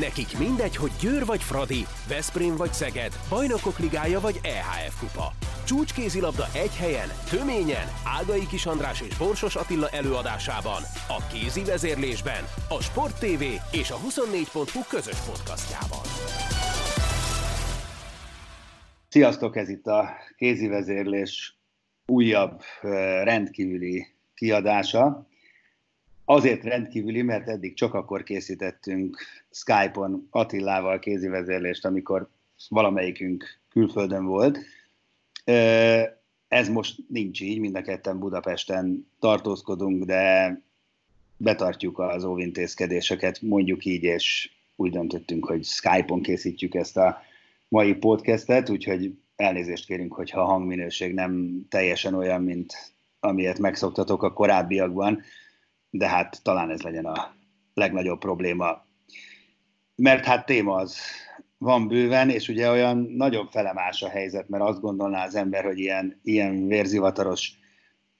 Nekik mindegy, hogy Győr vagy Fradi, Veszprém vagy Szeged, Bajnokok Ligája vagy EHF Kupa. Csúcskézilabda egy helyen, töményen, Ágai Kis András és Borsos Attila előadásában, a kézi vezérlésben, a Sport TV és a 24.hu közös podcastjában. Sziasztok, ez itt a kézi vezérlés újabb rendkívüli kiadása. Azért rendkívüli, mert eddig csak akkor készítettünk Skype-on Attilával kézi vezérlést, amikor valamelyikünk külföldön volt. Ez most nincs így, mind a ketten Budapesten tartózkodunk, de betartjuk az óvintézkedéseket, mondjuk így, és úgy döntöttünk, hogy Skype-on készítjük ezt a mai podcastet, úgyhogy elnézést kérünk, hogyha a hangminőség nem teljesen olyan, mint amilyet megszoktatok a korábbiakban, de hát talán ez legyen a legnagyobb probléma. Mert hát téma az van bőven, és ugye olyan nagyon felemás a helyzet, mert azt gondolná az ember, hogy ilyen, ilyen vérzivataros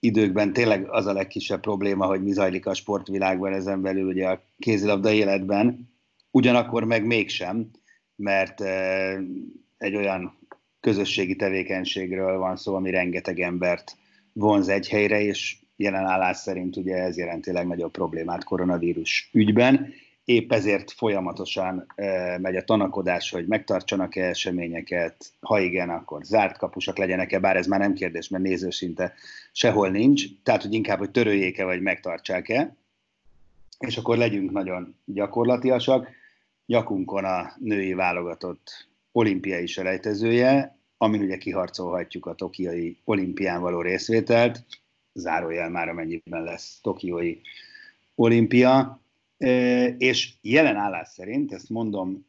időkben tényleg az a legkisebb probléma, hogy mi zajlik a sportvilágban, ezen belül ugye a kézilabda életben, ugyanakkor meg mégsem, mert eh, egy olyan közösségi tevékenységről van szó, ami rengeteg embert vonz egy helyre, és jelen állás szerint ugye ez jelenti legnagyobb problémát koronavírus ügyben. Épp ezért folyamatosan e, megy a tanakodás, hogy megtartsanak-e eseményeket, ha igen, akkor zárt kapusak legyenek-e, bár ez már nem kérdés, mert nézőszinte sehol nincs, tehát hogy inkább, hogy töröljék-e, vagy megtartsák-e, és akkor legyünk nagyon gyakorlatiasak. Gyakunkon a női válogatott olimpiai selejtezője, amin ugye kiharcolhatjuk a tokiai olimpián való részvételt, zárójel már amennyiben lesz tokiói olimpia, és jelen állás szerint, ezt mondom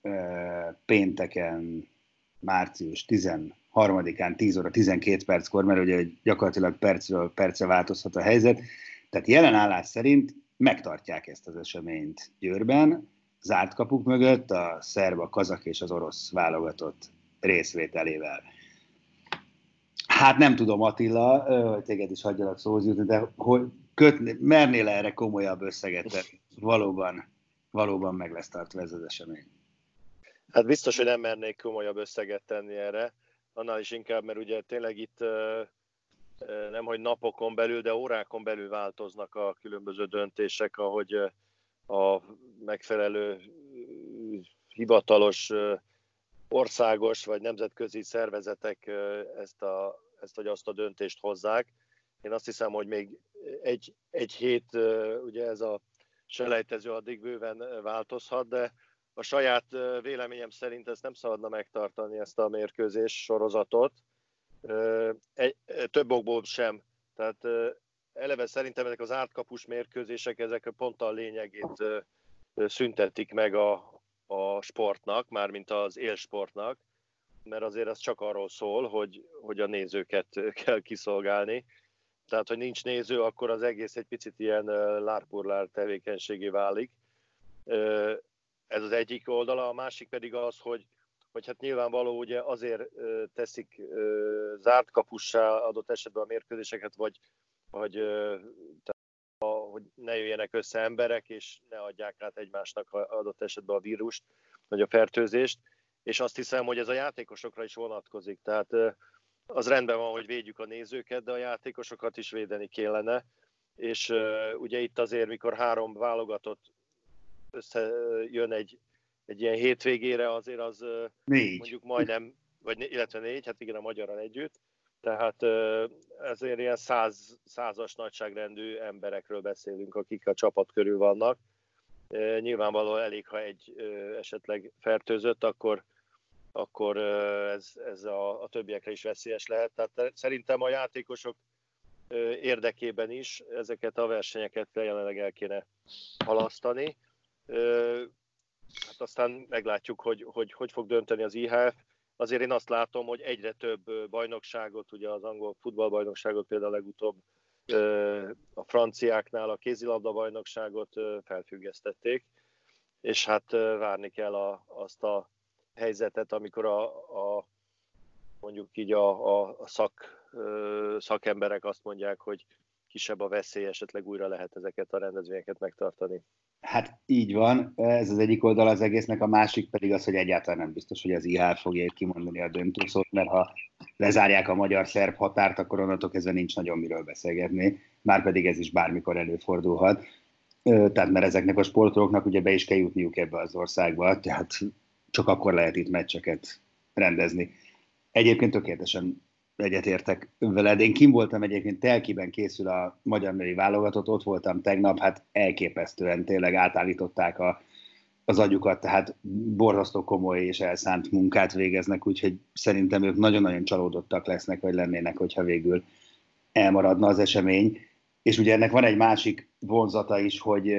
pénteken, március 13-án 10 óra 12 perckor, mert ugye gyakorlatilag percről percre változhat a helyzet, tehát jelen állás szerint megtartják ezt az eseményt Győrben, zárt kapuk mögött a szerb, a kazak és az orosz válogatott részvételével. Hát nem tudom, Attila, hogy téged is hagyjalak szóhoz jutni, de hogy kötni, mernél erre komolyabb összeget, valóban, valóban meg lesz tartva ez az esemény. Hát biztos, hogy nem mernék komolyabb összeget tenni erre, annál is inkább, mert ugye tényleg itt nem hogy napokon belül, de órákon belül változnak a különböző döntések, ahogy a megfelelő hivatalos országos vagy nemzetközi szervezetek ezt, a, ezt vagy azt a döntést hozzák. Én azt hiszem, hogy még egy, egy hét, ugye ez a selejtező addig bőven változhat, de a saját véleményem szerint ezt nem szabadna megtartani, ezt a mérkőzés sorozatot. Több okból sem. Tehát eleve szerintem ezek az ártkapus mérkőzések, ezek pont a lényegét szüntetik meg a, a sportnak, mármint az élsportnak, mert azért ez csak arról szól, hogy, hogy a nézőket kell kiszolgálni. Tehát, hogy nincs néző, akkor az egész egy picit ilyen lárpurlár tevékenységé válik. Ez az egyik oldala, a másik pedig az, hogy, hogy hát nyilvánvaló ugye azért teszik zárt kapussá adott esetben a mérkőzéseket, vagy, vagy hogy ne jöjjenek össze emberek, és ne adják át egymásnak adott esetben a vírust, vagy a fertőzést. És azt hiszem, hogy ez a játékosokra is vonatkozik. Tehát az rendben van, hogy védjük a nézőket, de a játékosokat is védeni kellene. És ugye itt azért, mikor három válogatott összejön egy, egy ilyen hétvégére, azért az négy. mondjuk majdnem, vagy illetve négy, hát igen, a magyarral együtt, tehát ezért ilyen száz, százas nagyságrendű emberekről beszélünk, akik a csapat körül vannak. Nyilvánvalóan elég, ha egy esetleg fertőzött, akkor, akkor ez, ez a, a többiekre is veszélyes lehet. Tehát szerintem a játékosok érdekében is ezeket a versenyeket jelenleg el kéne halasztani. Hát aztán meglátjuk, hogy hogy, hogy fog dönteni az IHF azért én azt látom, hogy egyre több bajnokságot, ugye az angol futballbajnokságot például legutóbb a franciáknál a kézilabda bajnokságot felfüggesztették, és hát várni kell a, azt a helyzetet, amikor a, a mondjuk így a, a, szak, szakemberek azt mondják, hogy kisebb a veszély, esetleg újra lehet ezeket a rendezvényeket megtartani. Hát így van, ez az egyik oldal az egésznek, a másik pedig az, hogy egyáltalán nem biztos, hogy az IHL fogja kimondani a döntőszót, mert ha lezárják a magyar-szerb határt, akkor onnantól kezdve nincs nagyon miről beszélgetni, már pedig ez is bármikor előfordulhat. Tehát mert ezeknek a sportolóknak ugye be is kell jutniuk ebbe az országba, tehát csak akkor lehet itt meccseket rendezni. Egyébként tökéletesen egyetértek veled. Én kim voltam egyébként, Telkiben készül a magyar női válogatott, ott voltam tegnap, hát elképesztően tényleg átállították a, az agyukat, tehát borzasztó komoly és elszánt munkát végeznek, úgyhogy szerintem ők nagyon-nagyon csalódottak lesznek, vagy lennének, hogyha végül elmaradna az esemény. És ugye ennek van egy másik vonzata is, hogy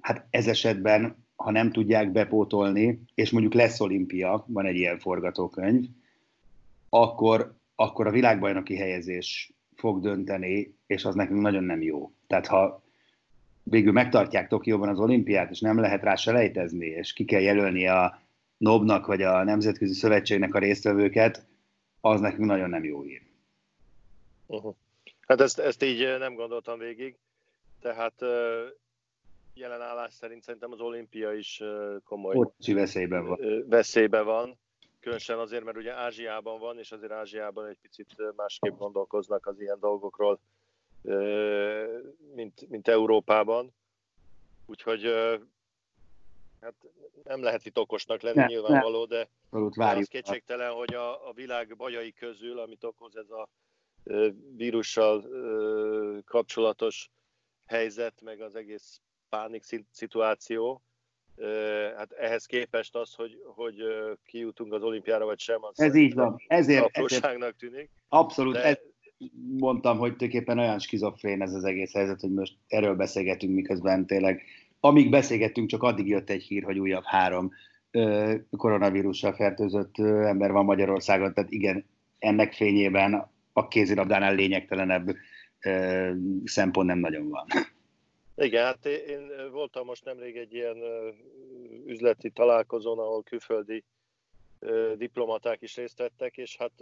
hát ez esetben, ha nem tudják bepótolni, és mondjuk lesz olimpia, van egy ilyen forgatókönyv, akkor akkor a világbajnoki helyezés fog dönteni, és az nekünk nagyon nem jó. Tehát ha végül megtartják Tokióban az olimpiát, és nem lehet rá selejtezni, és ki kell jelölni a NOB-nak vagy a Nemzetközi Szövetségnek a résztvevőket, az nekünk nagyon nem jó ír. Uh-huh. Hát ezt, ezt így nem gondoltam végig, tehát jelen állás szerint szerintem az olimpia is komoly Óriási veszélyben van. Veszélyben van különösen azért, mert ugye Ázsiában van, és azért Ázsiában egy picit másképp gondolkoznak az ilyen dolgokról, mint, mint Európában. Úgyhogy hát nem lehet itt okosnak lenni ne, nyilvánvaló, de az kétségtelen, hogy a, a világ bajai közül, amit okoz ez a vírussal kapcsolatos helyzet, meg az egész pánik szituáció, hát ehhez képest az, hogy, hogy kijutunk az olimpiára vagy sem, az ez így van. Ezért, ezért tűnik. Abszolút. De... Ez, mondtam, hogy tulajdonképpen olyan skizofrén ez az egész helyzet, hogy most erről beszélgetünk, miközben tényleg, amíg beszélgettünk, csak addig jött egy hír, hogy újabb három koronavírussal fertőzött ember van Magyarországon, tehát igen, ennek fényében a kézilabdánál lényegtelenebb szempont nem nagyon van. Igen, hát én voltam most nemrég egy ilyen üzleti találkozón, ahol külföldi diplomaták is részt vettek, és hát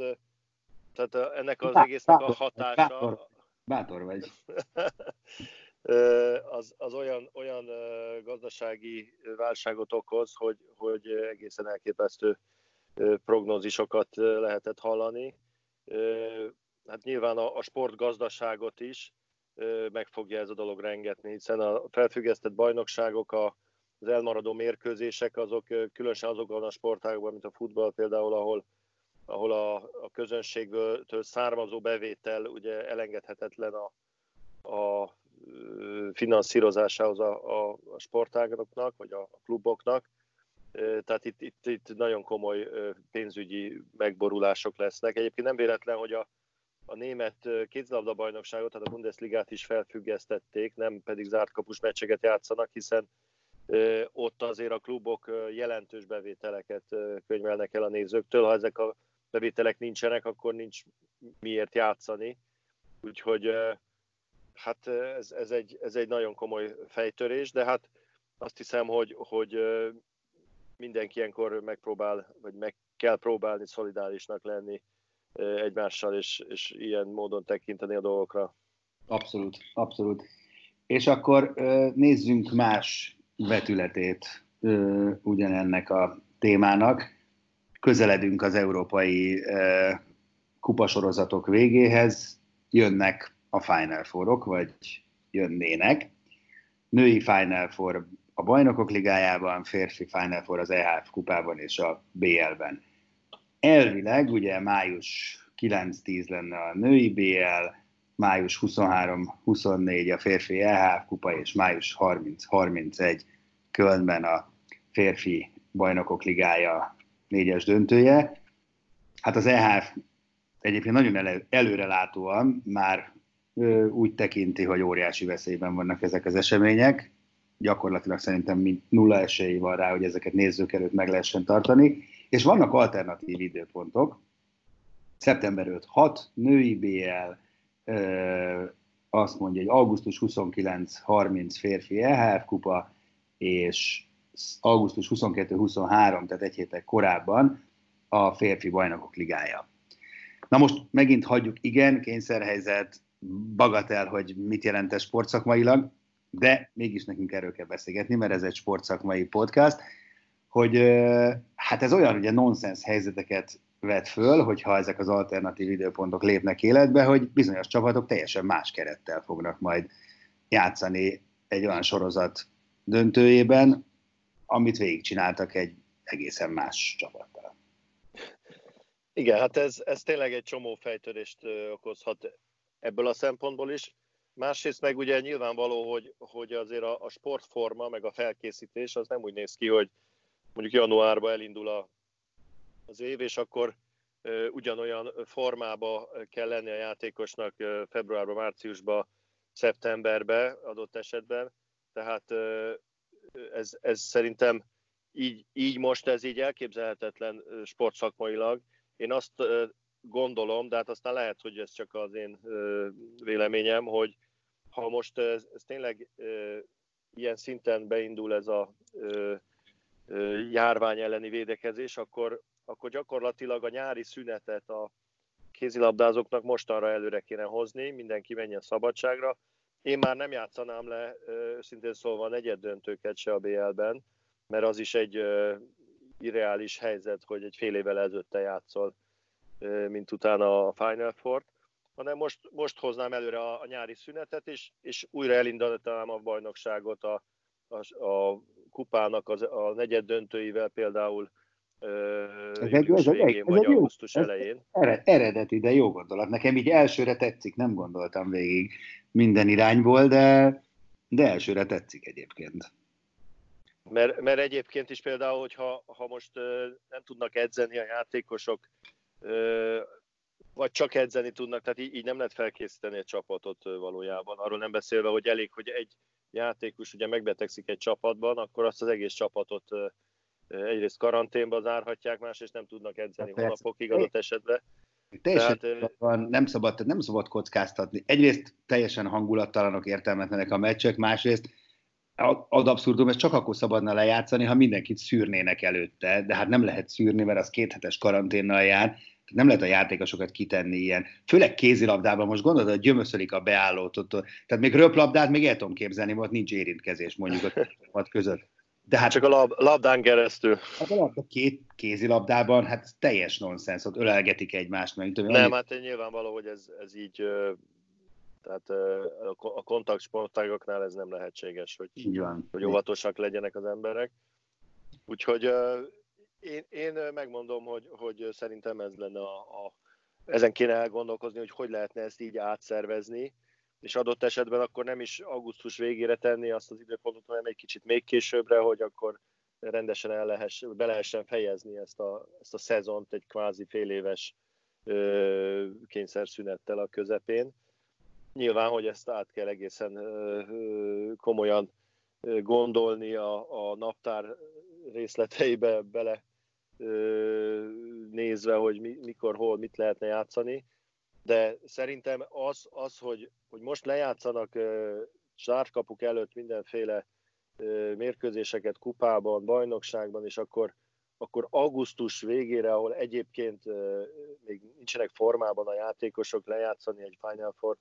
tehát ennek az egésznek a hatása... Bátor, bátor vagy. az, az olyan, olyan gazdasági válságot okoz, hogy, hogy egészen elképesztő prognózisokat lehetett hallani. Hát nyilván a, a sportgazdaságot is, meg fogja ez a dolog rengetni, hiszen a felfüggesztett bajnokságok, az elmaradó mérkőzések, azok különösen azokban a sportágokban, mint a futball például, ahol, ahol a, a közönségből származó bevétel ugye elengedhetetlen a, a finanszírozásához a, a, a sportágoknak, vagy a, a kluboknak. Tehát itt, itt, itt nagyon komoly pénzügyi megborulások lesznek. Egyébként nem véletlen, hogy a, a német kézilabda bajnokságot, tehát a Bundesligát is felfüggesztették, nem pedig zárt kapus meccseket játszanak, hiszen ott azért a klubok jelentős bevételeket könyvelnek el a nézőktől. Ha ezek a bevételek nincsenek, akkor nincs miért játszani. Úgyhogy hát ez, ez, egy, ez egy nagyon komoly fejtörés, de hát azt hiszem, hogy, hogy mindenki ilyenkor megpróbál, vagy meg kell próbálni szolidárisnak lenni egymással, és, és ilyen módon tekinteni a dolgokra. Abszolút, abszolút. És akkor nézzünk más vetületét ugyanennek a témának. Közeledünk az európai kupasorozatok végéhez, jönnek a Final Four-ok, vagy jönnének. Női Final Four a Bajnokok Ligájában, férfi Final Four az EHF kupában és a BL-ben elvileg ugye május 9-10 lenne a női BL, május 23-24 a férfi EHF kupa, és május 30-31 Kölnben a férfi bajnokok ligája négyes döntője. Hát az EHF egyébként nagyon elő, előrelátóan már úgy tekinti, hogy óriási veszélyben vannak ezek az események. Gyakorlatilag szerintem nulla esély van rá, hogy ezeket nézők előtt meg lehessen tartani. És vannak alternatív időpontok. Szeptember 5-6, női BL, ö, azt mondja, hogy augusztus 29-30 férfi EHF kupa, és augusztus 22-23, tehát egy héttel korábban a férfi bajnokok ligája. Na most megint hagyjuk, igen, kényszerhelyzet, bagatel, hogy mit jelent ez sportszakmailag, de mégis nekünk erről kell beszélgetni, mert ez egy sportszakmai podcast, hogy hát ez olyan ugye nonsens helyzeteket vet föl, hogyha ezek az alternatív időpontok lépnek életbe, hogy bizonyos csapatok teljesen más kerettel fognak majd játszani egy olyan sorozat döntőjében, amit végigcsináltak egy egészen más csapattal. Igen, hát ez, ez tényleg egy csomó fejtörést okozhat ebből a szempontból is. Másrészt meg ugye nyilvánvaló, hogy, hogy azért a, a sportforma, meg a felkészítés az nem úgy néz ki, hogy mondjuk januárban elindul a, az év, és akkor ugyanolyan formába kell lenni a játékosnak februárban, márciusban, szeptemberben adott esetben. Tehát ez, ez szerintem így, így most ez így elképzelhetetlen sportszakmailag. Én azt gondolom, de hát aztán lehet, hogy ez csak az én véleményem, hogy ha most ez, ez tényleg ilyen szinten beindul ez a járvány elleni védekezés, akkor, akkor gyakorlatilag a nyári szünetet a kézilabdázóknak mostanra előre kéne hozni, mindenki menjen szabadságra. Én már nem játszanám le, szintén szólva, negyed döntőket se a BL-ben, mert az is egy irreális helyzet, hogy egy fél évvel ezelőtte játszol, mint utána a Final Four hanem most, most hoznám előre a, a nyári szünetet, és, és újra elindítanám a bajnokságot a, a, a kupának az, a negyed döntőivel például ez egy, ez végén, egy, vagy augusztus jó, elején. Eredeti, de jó gondolat. Nekem így elsőre tetszik, nem gondoltam végig minden irányból, de, de elsőre tetszik egyébként. Mert, mert egyébként is például, hogyha ha most nem tudnak edzeni a játékosok, vagy csak edzeni tudnak, tehát így, így nem lehet felkészíteni egy csapatot valójában. Arról nem beszélve, hogy elég, hogy egy játékos ugye megbetegszik egy csapatban, akkor azt az egész csapatot egyrészt karanténba zárhatják, másrészt nem tudnak edzeni hát hónapokig adott esetben. Teljesen Tehát, van, nem szabad, nem szabad kockáztatni. Egyrészt teljesen hangulattalanok, értelmetlenek a meccsek, másrészt ad abszurdum, ez csak akkor szabadna lejátszani, ha mindenkit szűrnének előtte, de hát nem lehet szűrni, mert az kéthetes karanténnal jár, nem lehet a játékosokat kitenni ilyen. Főleg kézilabdában most gondolod, hogy gyömöszölik a beállót. Ott, tehát még röplabdát még el tudom képzelni, volt nincs érintkezés mondjuk a között. De hát, Csak a lab, labdán keresztül. Hát a labda két kézilabdában, hát teljes nonsens, ott ölelgetik egymást. Meg, tudom, nem, hát nyilvánvaló, hogy ez, ez így, tehát a kontaktsportágoknál ez nem lehetséges, hogy, hogy óvatosak legyenek az emberek. Úgyhogy én, én megmondom, hogy, hogy szerintem ez lenne a, a, ezen kéne elgondolkozni, hogy hogy lehetne ezt így átszervezni, és adott esetben akkor nem is augusztus végére tenni azt az időpontot, hanem egy kicsit még későbbre, hogy akkor rendesen el lehess, be lehessen fejezni ezt a, ezt a szezont egy kvázi fél éves ö, kényszerszünettel a közepén. Nyilván, hogy ezt át kell egészen ö, komolyan gondolni a, a naptár részleteibe bele nézve, hogy mikor, hol, mit lehetne játszani, de szerintem az, az hogy, hogy most lejátszanak zárkapuk előtt mindenféle mérkőzéseket kupában, bajnokságban, és akkor, akkor augusztus végére, ahol egyébként még nincsenek formában a játékosok lejátszani egy Final Four,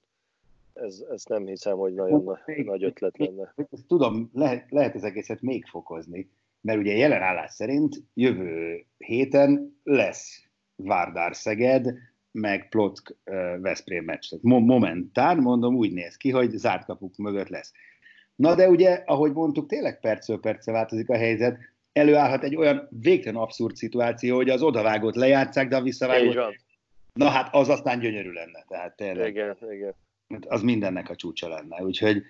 ez, ez nem hiszem, hogy nagyon még, nagy ötlet lenne. Tudom, lehet, lehet az egészet még fokozni mert ugye jelen állás szerint jövő héten lesz Várdár Szeged, meg Plotk Veszprém meccs. Tehát momentán, mondom, úgy néz ki, hogy zárt kapuk mögött lesz. Na de ugye, ahogy mondtuk, tényleg percről percre változik a helyzet, előállhat egy olyan végtelen abszurd szituáció, hogy az odavágót lejátszák, de a visszavágót... Na hát az aztán gyönyörű lenne. Tehát tényleg. Igen, igen. Az mindennek a csúcsa lenne. Úgyhogy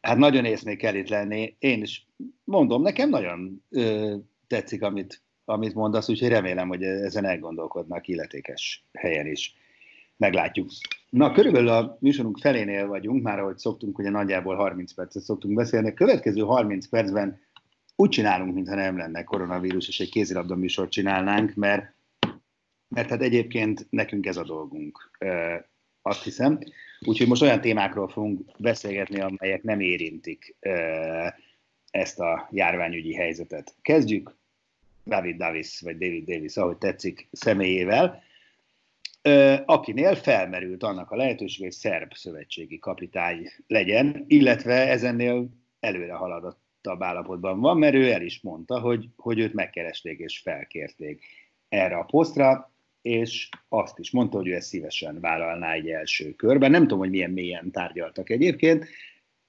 hát nagyon észnél kell itt lenni. Én is mondom, nekem nagyon ö, tetszik, amit, amit mondasz, úgyhogy remélem, hogy ezen elgondolkodnak illetékes helyen is. Meglátjuk. Na, körülbelül a műsorunk felénél vagyunk, már ahogy szoktunk, ugye nagyjából 30 percet szoktunk beszélni. Következő 30 percben úgy csinálunk, mintha nem lenne koronavírus, és egy kézilabda műsort csinálnánk, mert, mert hát egyébként nekünk ez a dolgunk, azt hiszem. Úgyhogy most olyan témákról fogunk beszélgetni, amelyek nem érintik ezt a járványügyi helyzetet. Kezdjük David Davis, vagy David Davis, ahogy tetszik, személyével, akinél felmerült annak a lehetőség, hogy szerb szövetségi kapitány legyen, illetve ezennél előre haladottabb állapotban van, mert ő el is mondta, hogy, hogy őt megkeresték és felkérték erre a posztra, és azt is mondta, hogy ő ezt szívesen vállalná egy első körben. Nem tudom, hogy milyen mélyen tárgyaltak egyébként,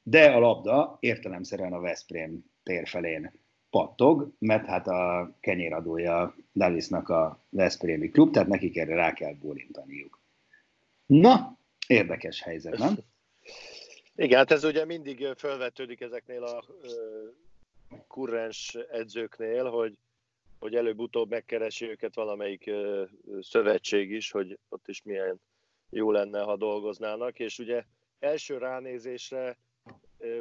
de a labda értelemszerűen a Veszprém tér felén pattog, mert hát a kenyéradója Davisnak a Veszprémi klub, tehát nekik erre rá kell bólintaniuk. Na, érdekes helyzet, nem? Igen, hát ez ugye mindig felvetődik ezeknél a kurrens edzőknél, hogy, hogy előbb-utóbb megkeresi őket valamelyik szövetség is, hogy ott is milyen jó lenne, ha dolgoznának, és ugye első ránézésre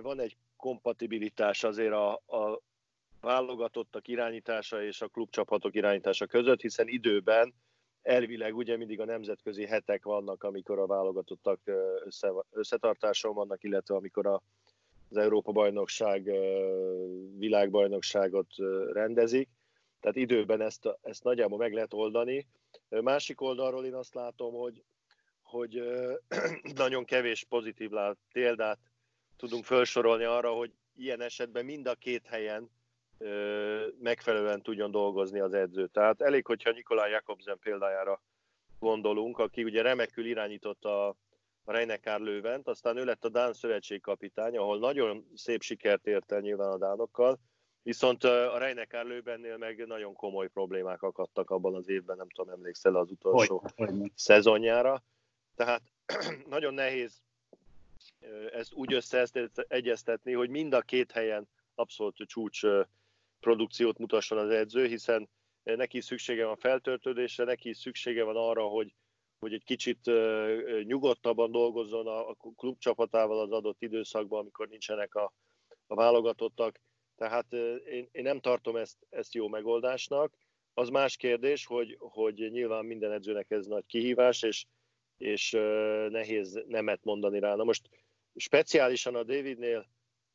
van egy kompatibilitás azért a, a válogatottak irányítása és a klubcsapatok irányítása között, hiszen időben elvileg ugye mindig a nemzetközi hetek vannak, amikor a válogatottak össze, összetartáson vannak, illetve amikor a, az Európa-bajnokság, világbajnokságot rendezik. Tehát időben ezt, ezt nagyjából meg lehet oldani. Másik oldalról én azt látom, hogy, hogy nagyon kevés pozitív példát tudunk felsorolni arra, hogy ilyen esetben mind a két helyen megfelelően tudjon dolgozni az edző. Tehát elég, hogyha Nikolaj Jakobsen példájára gondolunk, aki ugye remekül irányította a Reinekár Lővent, aztán ő lett a Dán szövetségkapitány, ahol nagyon szép sikert ért el nyilván a Dánokkal, viszont a Reinekár Lőbennél meg nagyon komoly problémák akadtak abban az évben, nem tudom, emlékszel az utolsó hogy, hogy szezonjára. Tehát nagyon nehéz ezt úgy összeegyeztetni, hogy mind a két helyen abszolút csúcs produkciót mutasson az edző, hiszen neki szüksége van feltöltődésre, neki szüksége van arra, hogy, hogy egy kicsit nyugodtabban dolgozzon a klubcsapatával az adott időszakban, amikor nincsenek a, a válogatottak. Tehát én, én nem tartom ezt, ezt jó megoldásnak. Az más kérdés, hogy, hogy nyilván minden edzőnek ez nagy kihívás, és, és nehéz nemet mondani rá. Na most speciálisan a Davidnél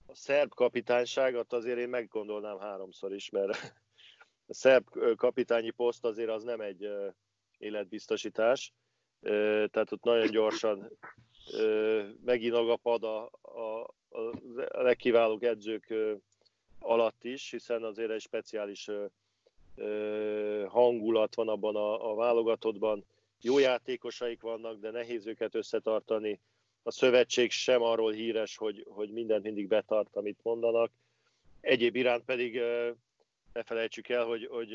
a szerb kapitányságot azért én meggondolnám háromszor is, mert a szerb kapitányi poszt azért az nem egy életbiztosítás, tehát ott nagyon gyorsan megint a pad a, a, a legkiválóbb edzők alatt is, hiszen azért egy speciális hangulat van abban a, a válogatottban. Jó játékosaik vannak, de nehéz őket összetartani a szövetség sem arról híres, hogy, hogy mindent mindig betart, amit mondanak. Egyéb iránt pedig ne felejtsük el, hogy, hogy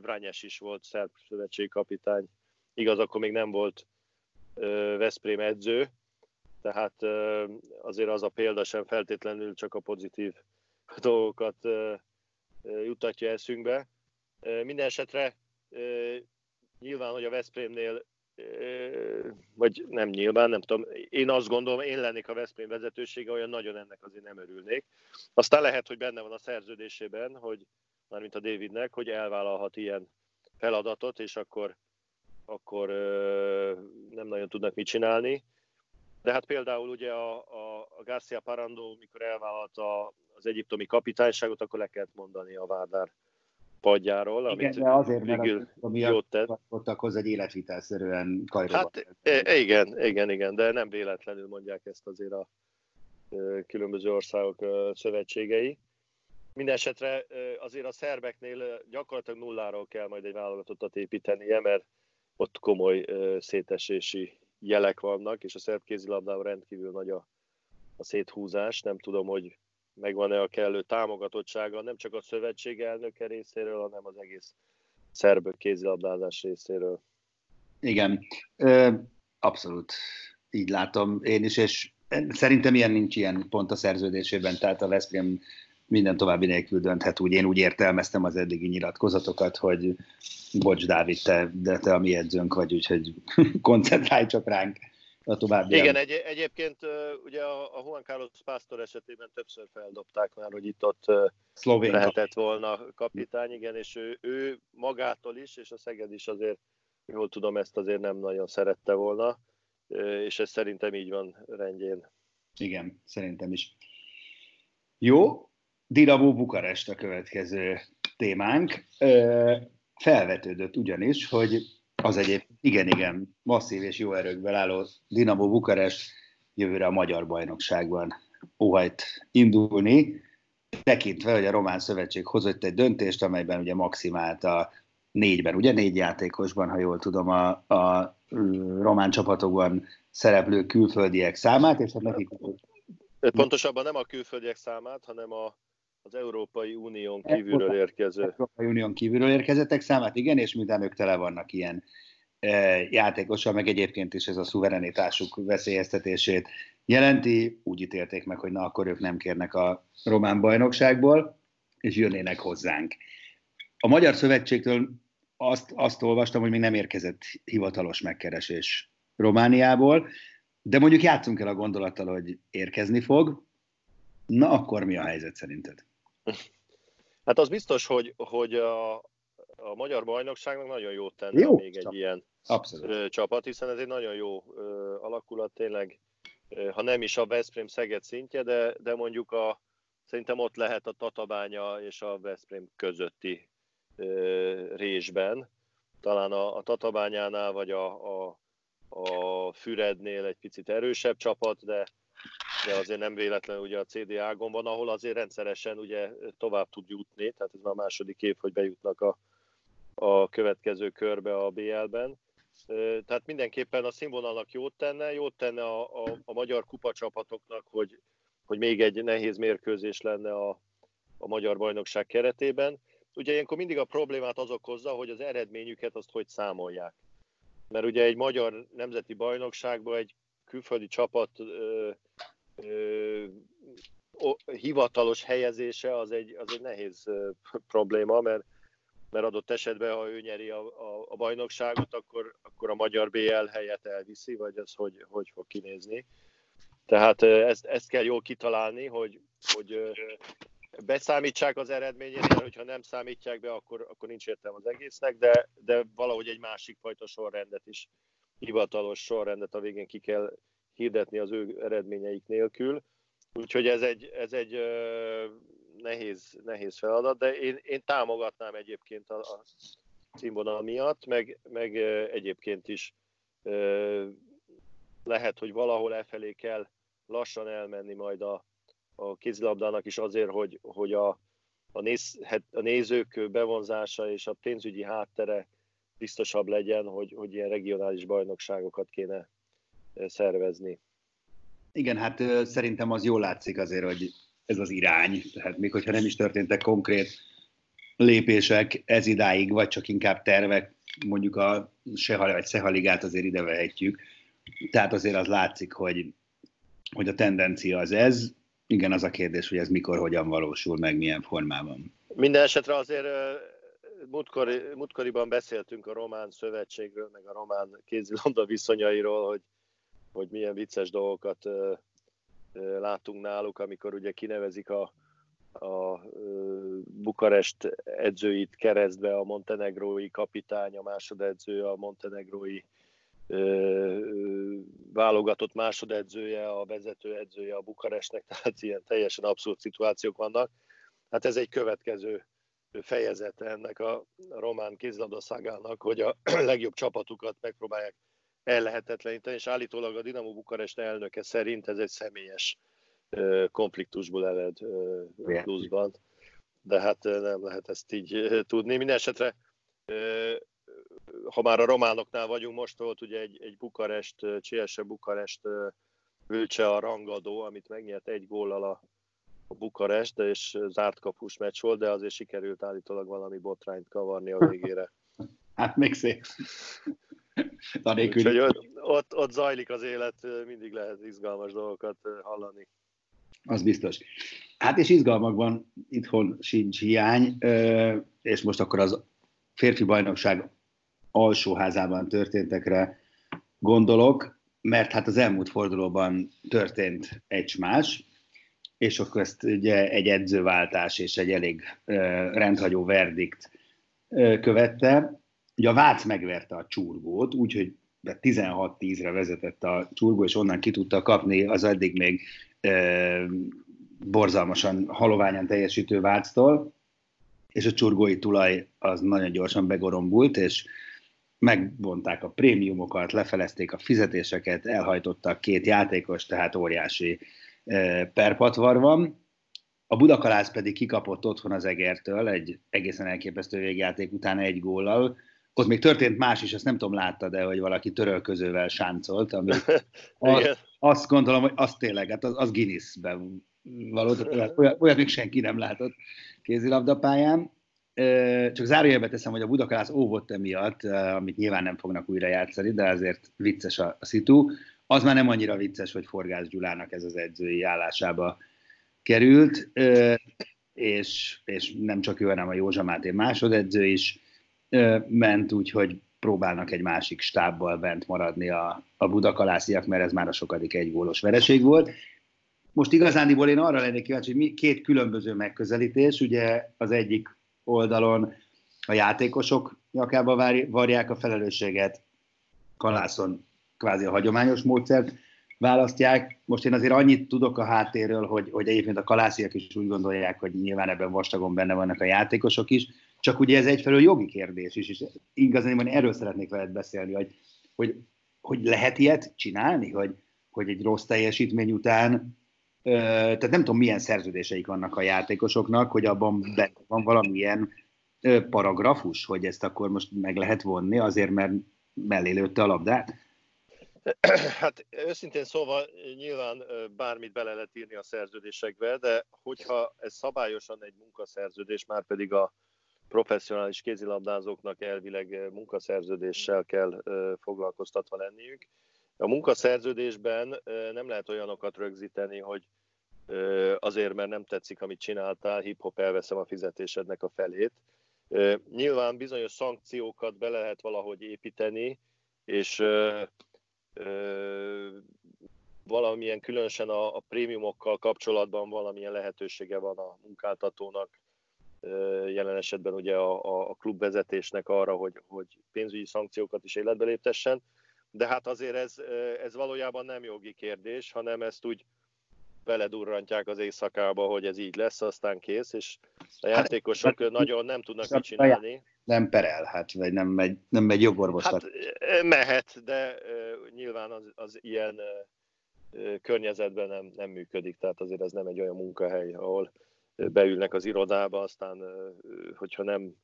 Vrányes is volt szerb szövetségkapitány. Igaz, akkor még nem volt Veszprém edző, tehát azért az a példa sem feltétlenül csak a pozitív dolgokat jutatja eszünkbe. Minden esetre nyilván, hogy a Veszprémnél vagy nem nyilván, nem tudom, én azt gondolom, én lennék a Veszprém vezetősége, olyan nagyon ennek azért nem örülnék. Aztán lehet, hogy benne van a szerződésében, hogy mármint a Davidnek, hogy elvállalhat ilyen feladatot, és akkor, akkor nem nagyon tudnak mit csinálni. De hát például ugye a, a, a Garcia Parando, mikor elvállalta az egyiptomi kapitányságot, akkor le kellett mondani a Vádár padjáról, amit igen, de azért, mert az, jót tett. hoz egy életvitelszerűen Kajróban. Hát e, igen, igen, igen, de nem véletlenül mondják ezt azért a különböző országok szövetségei. Mindenesetre azért a szerbeknél gyakorlatilag nulláról kell majd egy válogatottat építenie, mert ott komoly szétesési jelek vannak, és a szerb kézilabdában rendkívül nagy a, a széthúzás. Nem tudom, hogy megvan-e a kellő támogatottsága, nem csak a szövetség elnöke részéről, hanem az egész szerb kézilabdázás részéről. Igen, abszolút így látom én is, és szerintem ilyen nincs ilyen pont a szerződésében, tehát a Veszprém minden további nélkül dönthet úgy. Én úgy értelmeztem az eddigi nyilatkozatokat, hogy bocs Dávid, te, de te a mi edzőnk vagy, úgyhogy koncentrálj csak ránk a további. Igen, egy, egyébként ugye a, a Juan Carlos Pastor esetében többször feldobták már, hogy itt-ott Szlovén lehetett volna kapitány, igen, és ő, ő magától is, és a Szeged is azért, jól tudom, ezt azért nem nagyon szerette volna, és ez szerintem így van rendjén. Igen, szerintem is. Jó, Dinamo Bukarest a következő témánk. Felvetődött ugyanis, hogy az egyéb igen, igen, masszív és jó erőkből álló Dinamo Bukarest jövőre a magyar bajnokságban óhajt indulni, tekintve, hogy a Román Szövetség hozott egy döntést, amelyben ugye maximálta négyben, ugye négy játékosban, ha jól tudom, a, a román csapatokban szereplő külföldiek számát, és hát nekik... Pontosabban nem a külföldiek számát, hanem a, az Európai Unión kívülről érkező. Európai Unión kívülről érkezettek számát, igen, és minden ők tele vannak ilyen e, játékossal, meg egyébként is ez a szuverenitásuk veszélyeztetését jelenti. Úgy ítélték meg, hogy na akkor ők nem kérnek a román bajnokságból, és jönnének hozzánk. A Magyar Szövetségtől azt, azt olvastam, hogy még nem érkezett hivatalos megkeresés Romániából, de mondjuk játszunk el a gondolattal, hogy érkezni fog. Na akkor mi a helyzet szerinted? Hát az biztos, hogy, hogy a, a magyar bajnokságnak nagyon jót tenne jó, még egy ilyen Abszolút. csapat, hiszen ez egy nagyon jó alakulat, tényleg, ha nem is a Veszprém Szeged szintje, de, de mondjuk a, szerintem ott lehet a Tatabánya és a Veszprém közötti résben. Talán a, a Tatabányánál vagy a, a, a Fürednél egy picit erősebb csapat, de, de azért nem véletlenül ugye a CDA-gon van, ahol azért rendszeresen ugye tovább tud jutni, tehát ez már a második év, hogy bejutnak a, a következő körbe a BL-ben. Tehát mindenképpen a színvonalnak jót tenne, jót tenne a, a, a magyar kupacsapatoknak, hogy, hogy még egy nehéz mérkőzés lenne a, a magyar bajnokság keretében ugye ilyenkor mindig a problémát az okozza, hogy az eredményüket azt hogy számolják. Mert ugye egy magyar nemzeti bajnokságban egy külföldi csapat ö, ö, hivatalos helyezése az egy, az egy nehéz ö, probléma, mert, mert adott esetben, ha ő nyeri a, a, a bajnokságot, akkor, akkor a magyar BL helyet elviszi, vagy ez hogy, hogy fog kinézni. Tehát ezt, ezt kell jól kitalálni, hogy, hogy beszámítsák az eredményét, mert hogyha nem számítják be, akkor, akkor nincs értelme az egésznek, de, de valahogy egy másik fajta sorrendet is, hivatalos sorrendet a végén ki kell hirdetni az ő eredményeik nélkül. Úgyhogy ez egy, ez egy nehéz, nehéz feladat, de én, én támogatnám egyébként a, a színvonal miatt, meg, meg egyébként is lehet, hogy valahol e felé kell lassan elmenni majd a, a kézilabdának is azért, hogy, hogy a, a, néz, a nézők bevonzása és a pénzügyi háttere biztosabb legyen, hogy, hogy ilyen regionális bajnokságokat kéne szervezni. Igen, hát szerintem az jól látszik azért, hogy ez az irány, tehát még hogyha nem is történtek konkrét lépések ez idáig, vagy csak inkább tervek, mondjuk a Sehal vagy Szehaligát azért ide vehetjük. Tehát azért az látszik, hogy, hogy a tendencia az ez. Igen, az a kérdés, hogy ez mikor, hogyan valósul meg, milyen formában. Minden esetre azért múltkori, múltkoriban beszéltünk a Román Szövetségről, meg a Román kézilabda viszonyairól, hogy, hogy milyen vicces dolgokat látunk náluk, amikor ugye kinevezik a, a Bukarest edzőit keresztbe, a montenegrói kapitány, a másodedző, a montenegrói válogatott másodedzője, a vezető edzője a Bukarestnek, tehát ilyen teljesen abszurd szituációk vannak. Hát ez egy következő fejezete ennek a román kézilabdaszágának, hogy a legjobb csapatukat megpróbálják ellehetetleníteni, és állítólag a Dinamo Bukarest elnöke szerint ez egy személyes konfliktusból ered pluszban. De hát nem lehet ezt így tudni. Minden esetre ha már a románoknál vagyunk, most volt ugye egy, egy Bukarest, Csiese Bukarest Vülcse a rangadó, amit megnyert egy góllal a, a Bukarest, és zárt kapus meccs volt, de azért sikerült állítólag valami botrányt kavarni a végére. Hát még szép. Úgyhogy ott, ott, ott zajlik az élet, mindig lehet izgalmas dolgokat hallani. Az biztos. Hát és izgalmakban itthon sincs hiány, és most akkor az férfi bajnokság alsóházában történtekre gondolok, mert hát az elmúlt fordulóban történt egy más, és akkor ezt ugye egy edzőváltás és egy elég rendhagyó verdikt követte. Ugye a Vác megverte a csurgót, úgyhogy 16-10-re vezetett a csurgó, és onnan ki tudta kapni az eddig még borzalmasan haloványan teljesítő Váctól, és a csurgói tulaj az nagyon gyorsan begorombult, és megvonták a prémiumokat, lefelezték a fizetéseket, elhajtottak két játékos, tehát óriási perpatvar van. A Budakalász pedig kikapott otthon az Egertől egy egészen elképesztő végjáték után egy góllal. Ott még történt más is, ezt nem tudom, látta, de hogy valaki törölközővel sáncolt, ami az, azt gondolom, hogy az tényleg, hát az, az Guinness-ben való, olyat, olyat még senki nem látott kézilabdapályán. Csak zárójelbe teszem, hogy a Budakalász óvott emiatt, amit nyilván nem fognak újra játszani, de azért vicces a, a szitu. Az már nem annyira vicces, hogy Forgász Gyulának ez az edzői állásába került, és, és nem csak ő, hanem a Józsa Máté másodedző is ment, úgyhogy próbálnak egy másik stábbal bent maradni a, a budakalásziak, mert ez már a sokadik egy vereség volt. Most igazándiból én arra lennék kíváncsi, hogy mi, két különböző megközelítés, ugye az egyik oldalon a játékosok nyakába varják a felelősséget, Kalászon kvázi a hagyományos módszert választják. Most én azért annyit tudok a háttérről, hogy, hogy egyébként a kalásziak is úgy gondolják, hogy nyilván ebben vastagon benne vannak a játékosok is, csak ugye ez egyfelől jogi kérdés is, és igazán erről szeretnék veled beszélni, hogy, hogy, hogy lehet ilyet csinálni, hogy, hogy egy rossz teljesítmény után tehát nem tudom, milyen szerződéseik vannak a játékosoknak, hogy abban van valamilyen paragrafus, hogy ezt akkor most meg lehet vonni azért, mert mellé lőtte a labdát? Hát őszintén szóval nyilván bármit bele lehet írni a szerződésekbe, de hogyha ez szabályosan egy munkaszerződés, már pedig a professzionális kézilabdázóknak elvileg munkaszerződéssel kell foglalkoztatva lenniük, a munkaszerződésben nem lehet olyanokat rögzíteni, hogy azért, mert nem tetszik, amit csináltál, hip-hop elveszem a fizetésednek a felét. Nyilván bizonyos szankciókat be lehet valahogy építeni, és valamilyen különösen a, a prémiumokkal kapcsolatban valamilyen lehetősége van a munkáltatónak, jelen esetben ugye a, a klubvezetésnek arra, hogy, hogy pénzügyi szankciókat is életbe léptessen de hát azért ez, ez valójában nem jogi kérdés, hanem ezt úgy beledurrantják az éjszakába, hogy ez így lesz, aztán kész, és a hát, játékosok hát, nagyon nem tudnak mit csinálni. Nem perel, hát, vagy nem megy, nem megy jogorvoslat. Hát mehet, de nyilván az, az ilyen környezetben nem, nem működik, tehát azért ez nem egy olyan munkahely, ahol beülnek az irodába, aztán uh, hogyha nem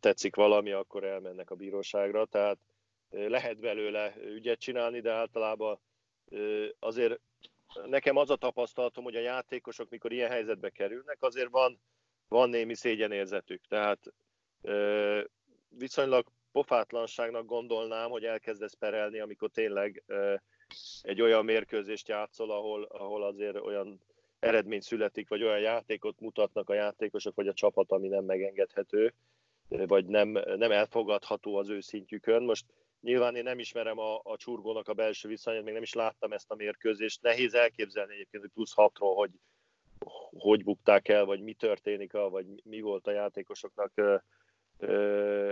tetszik valami, akkor elmennek a bíróságra, tehát lehet belőle ügyet csinálni, de általában azért nekem az a tapasztalatom, hogy a játékosok, mikor ilyen helyzetbe kerülnek, azért van, van némi szégyenérzetük. Tehát viszonylag pofátlanságnak gondolnám, hogy elkezdesz perelni, amikor tényleg egy olyan mérkőzést játszol, ahol, ahol azért olyan eredmény születik, vagy olyan játékot mutatnak a játékosok, vagy a csapat, ami nem megengedhető, vagy nem, nem elfogadható az ő szintjükön. Most Nyilván én nem ismerem a, a csurgónak a belső viszonyát, még nem is láttam ezt a mérkőzést. Nehéz elképzelni egyébként, hogy plusz hatról, hogy hogy bukták el, vagy mi történik, vagy mi volt a játékosoknak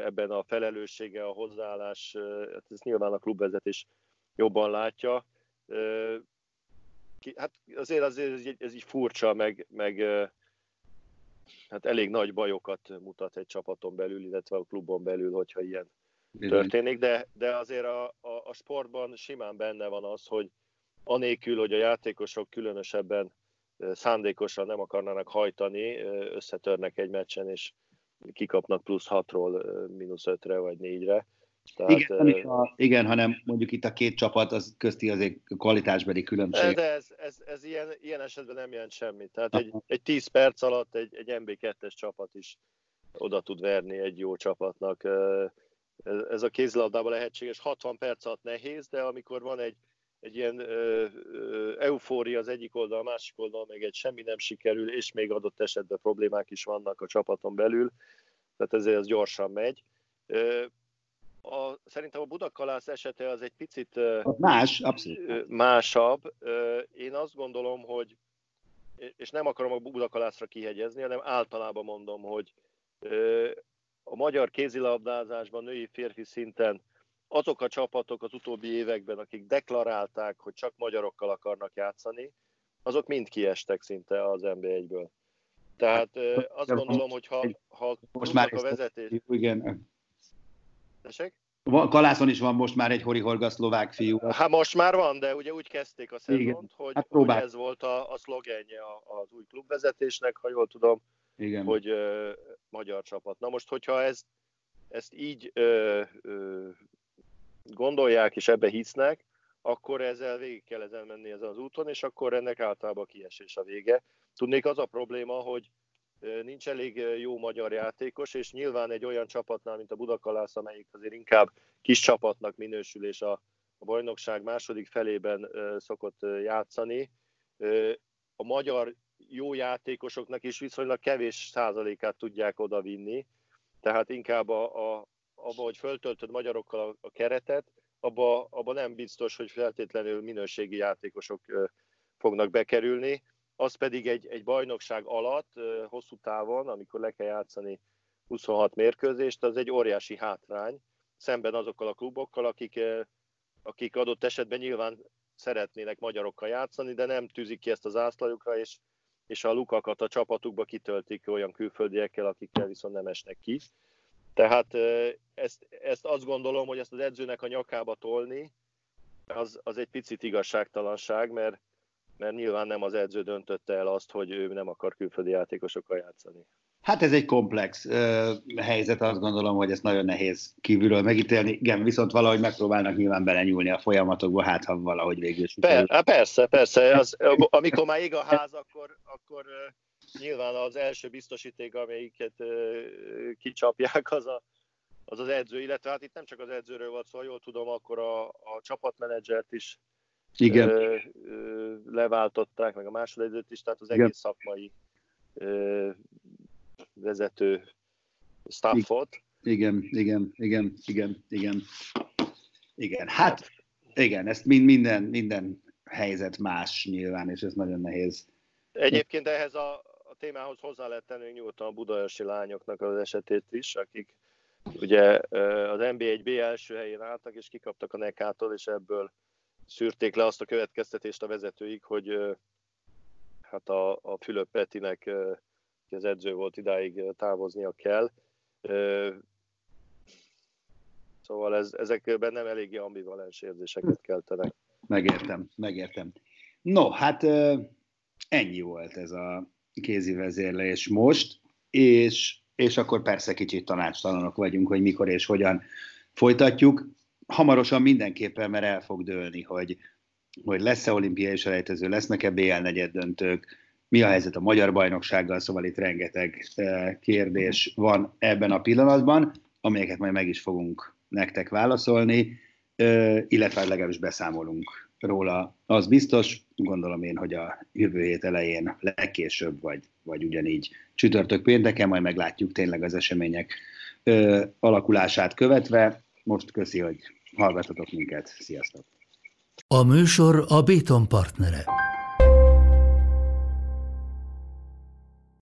ebben a felelőssége, a hozzáállás, hát ez nyilván a klubvezetés jobban látja. Hát azért, azért ez így furcsa, meg, meg hát elég nagy bajokat mutat egy csapaton belül, illetve a klubon belül, hogyha ilyen történik, de, de azért a, a, a sportban simán benne van az, hogy anélkül, hogy a játékosok különösebben szándékosan nem akarnának hajtani, összetörnek egy meccsen, és kikapnak plusz 6-ról mínusz 5-re vagy 4-re. Tehát, igen, a, igen, hanem mondjuk itt a két csapat az közti azért kvalitásbeli különbség. De ez, ez, ez ilyen, ilyen esetben nem jelent semmit. Tehát egy, egy 10 perc alatt egy, egy MB2-es csapat is oda tud verni egy jó csapatnak ez a kézilabdában lehetséges. 60 perc alatt nehéz, de amikor van egy, egy ilyen ö, ö, eufória az egyik oldal, a másik oldal meg egy semmi nem sikerül, és még adott esetben problémák is vannak a csapaton belül, tehát ezért az gyorsan megy. Ö, a, szerintem a Budakalász esete az egy picit más, abszolút. másabb. Én azt gondolom, hogy és nem akarom a Budakalászra kihegyezni, hanem általában mondom, hogy a magyar kézilabdázásban női férfi szinten azok a csapatok az utóbbi években, akik deklarálták, hogy csak magyarokkal akarnak játszani, azok mind kiestek szinte az NB1-ből. Tehát azt gondolom, hogy ha, ha most már a vezetés... Igen. Tessék? Kalászon is van most már egy Horihorga szlovák fiú. Hát most már van, de ugye úgy kezdték a szezont, Igen. hogy, hát hogy ez volt a, a szlogenje az új klubvezetésnek, ha jól tudom, Igen. hogy ö, magyar csapat. Na most, hogyha ez, ezt így ö, ö, gondolják és ebbe hisznek, akkor ezzel végig kell ezen menni ezen az úton, és akkor ennek általában kiesés a vége. Tudnék az a probléma, hogy nincs elég jó magyar játékos, és nyilván egy olyan csapatnál, mint a Budakalász, amelyik azért inkább kis csapatnak minősül, és a, a bajnokság második felében szokott játszani, a magyar jó játékosoknak is viszonylag kevés százalékát tudják odavinni, tehát inkább a, a, abba, hogy föltöltöd magyarokkal a, keretet, abba, abba nem biztos, hogy feltétlenül minőségi játékosok fognak bekerülni az pedig egy, egy bajnokság alatt, hosszú távon, amikor le kell játszani 26 mérkőzést, az egy óriási hátrány, szemben azokkal a klubokkal, akik, akik adott esetben nyilván szeretnének magyarokkal játszani, de nem tűzik ki ezt az ászlajukra, és, és a lukakat a csapatukba kitöltik olyan külföldiekkel, akikkel viszont nem esnek ki. Tehát ezt, ezt azt gondolom, hogy ezt az edzőnek a nyakába tolni, az, az egy picit igazságtalanság, mert, mert nyilván nem az edző döntötte el azt, hogy ő nem akar külföldi játékosokkal játszani. Hát ez egy komplex uh, helyzet, azt gondolom, hogy ezt nagyon nehéz kívülről megítélni. Igen, viszont valahogy megpróbálnak nyilván belenyúlni a folyamatokba, hát ha valahogy végül is. Per, persze, persze. Az, amikor már ég a ház, akkor, akkor nyilván az első biztosíték, amelyiket kicsapják, az a, az az edző, illetve hát itt nem csak az edzőről volt szó, jól tudom, akkor a, a csapatmenedzsert is igen. Ö, ö, leváltották, meg a másodedzőt is, tehát az Igen. egész szakmai ö, vezető staffot. Igen, igen, igen, igen, igen. Igen, hát igen, ezt mind, minden, minden helyzet más nyilván, és ez nagyon nehéz. Egyébként ehhez a témához hozzá lehet tenni nyugodtan a budaörsi lányoknak az esetét is, akik ugye az NB1B első helyén álltak, és kikaptak a Nekától, és ebből szűrték le azt a következtetést a vezetőik, hogy hát a, a Fülöp Petinek, aki az edző volt, idáig távoznia kell. Szóval ez, ezekben nem eléggé ambivalens érzéseket keltenek. Megértem, megértem. No, hát ennyi volt ez a kézi vezérlés most, és, és akkor persze kicsit tanácstalanok vagyunk, hogy mikor és hogyan folytatjuk. Hamarosan mindenképpen, mert el fog dőlni, hogy, hogy lesz-e olimpiai selejtező, lesznek-e BL negyed döntők, mi a helyzet a magyar bajnoksággal, szóval itt rengeteg eh, kérdés van ebben a pillanatban, amelyeket majd meg is fogunk nektek válaszolni, eh, illetve legalábbis beszámolunk róla. Az biztos, gondolom én, hogy a jövő hét elején legkésőbb, vagy, vagy ugyanígy csütörtök pénteken, majd meglátjuk tényleg az események ö, alakulását követve. Most köszi, hogy hallgatotok minket. Sziasztok! A műsor a Béton partnere.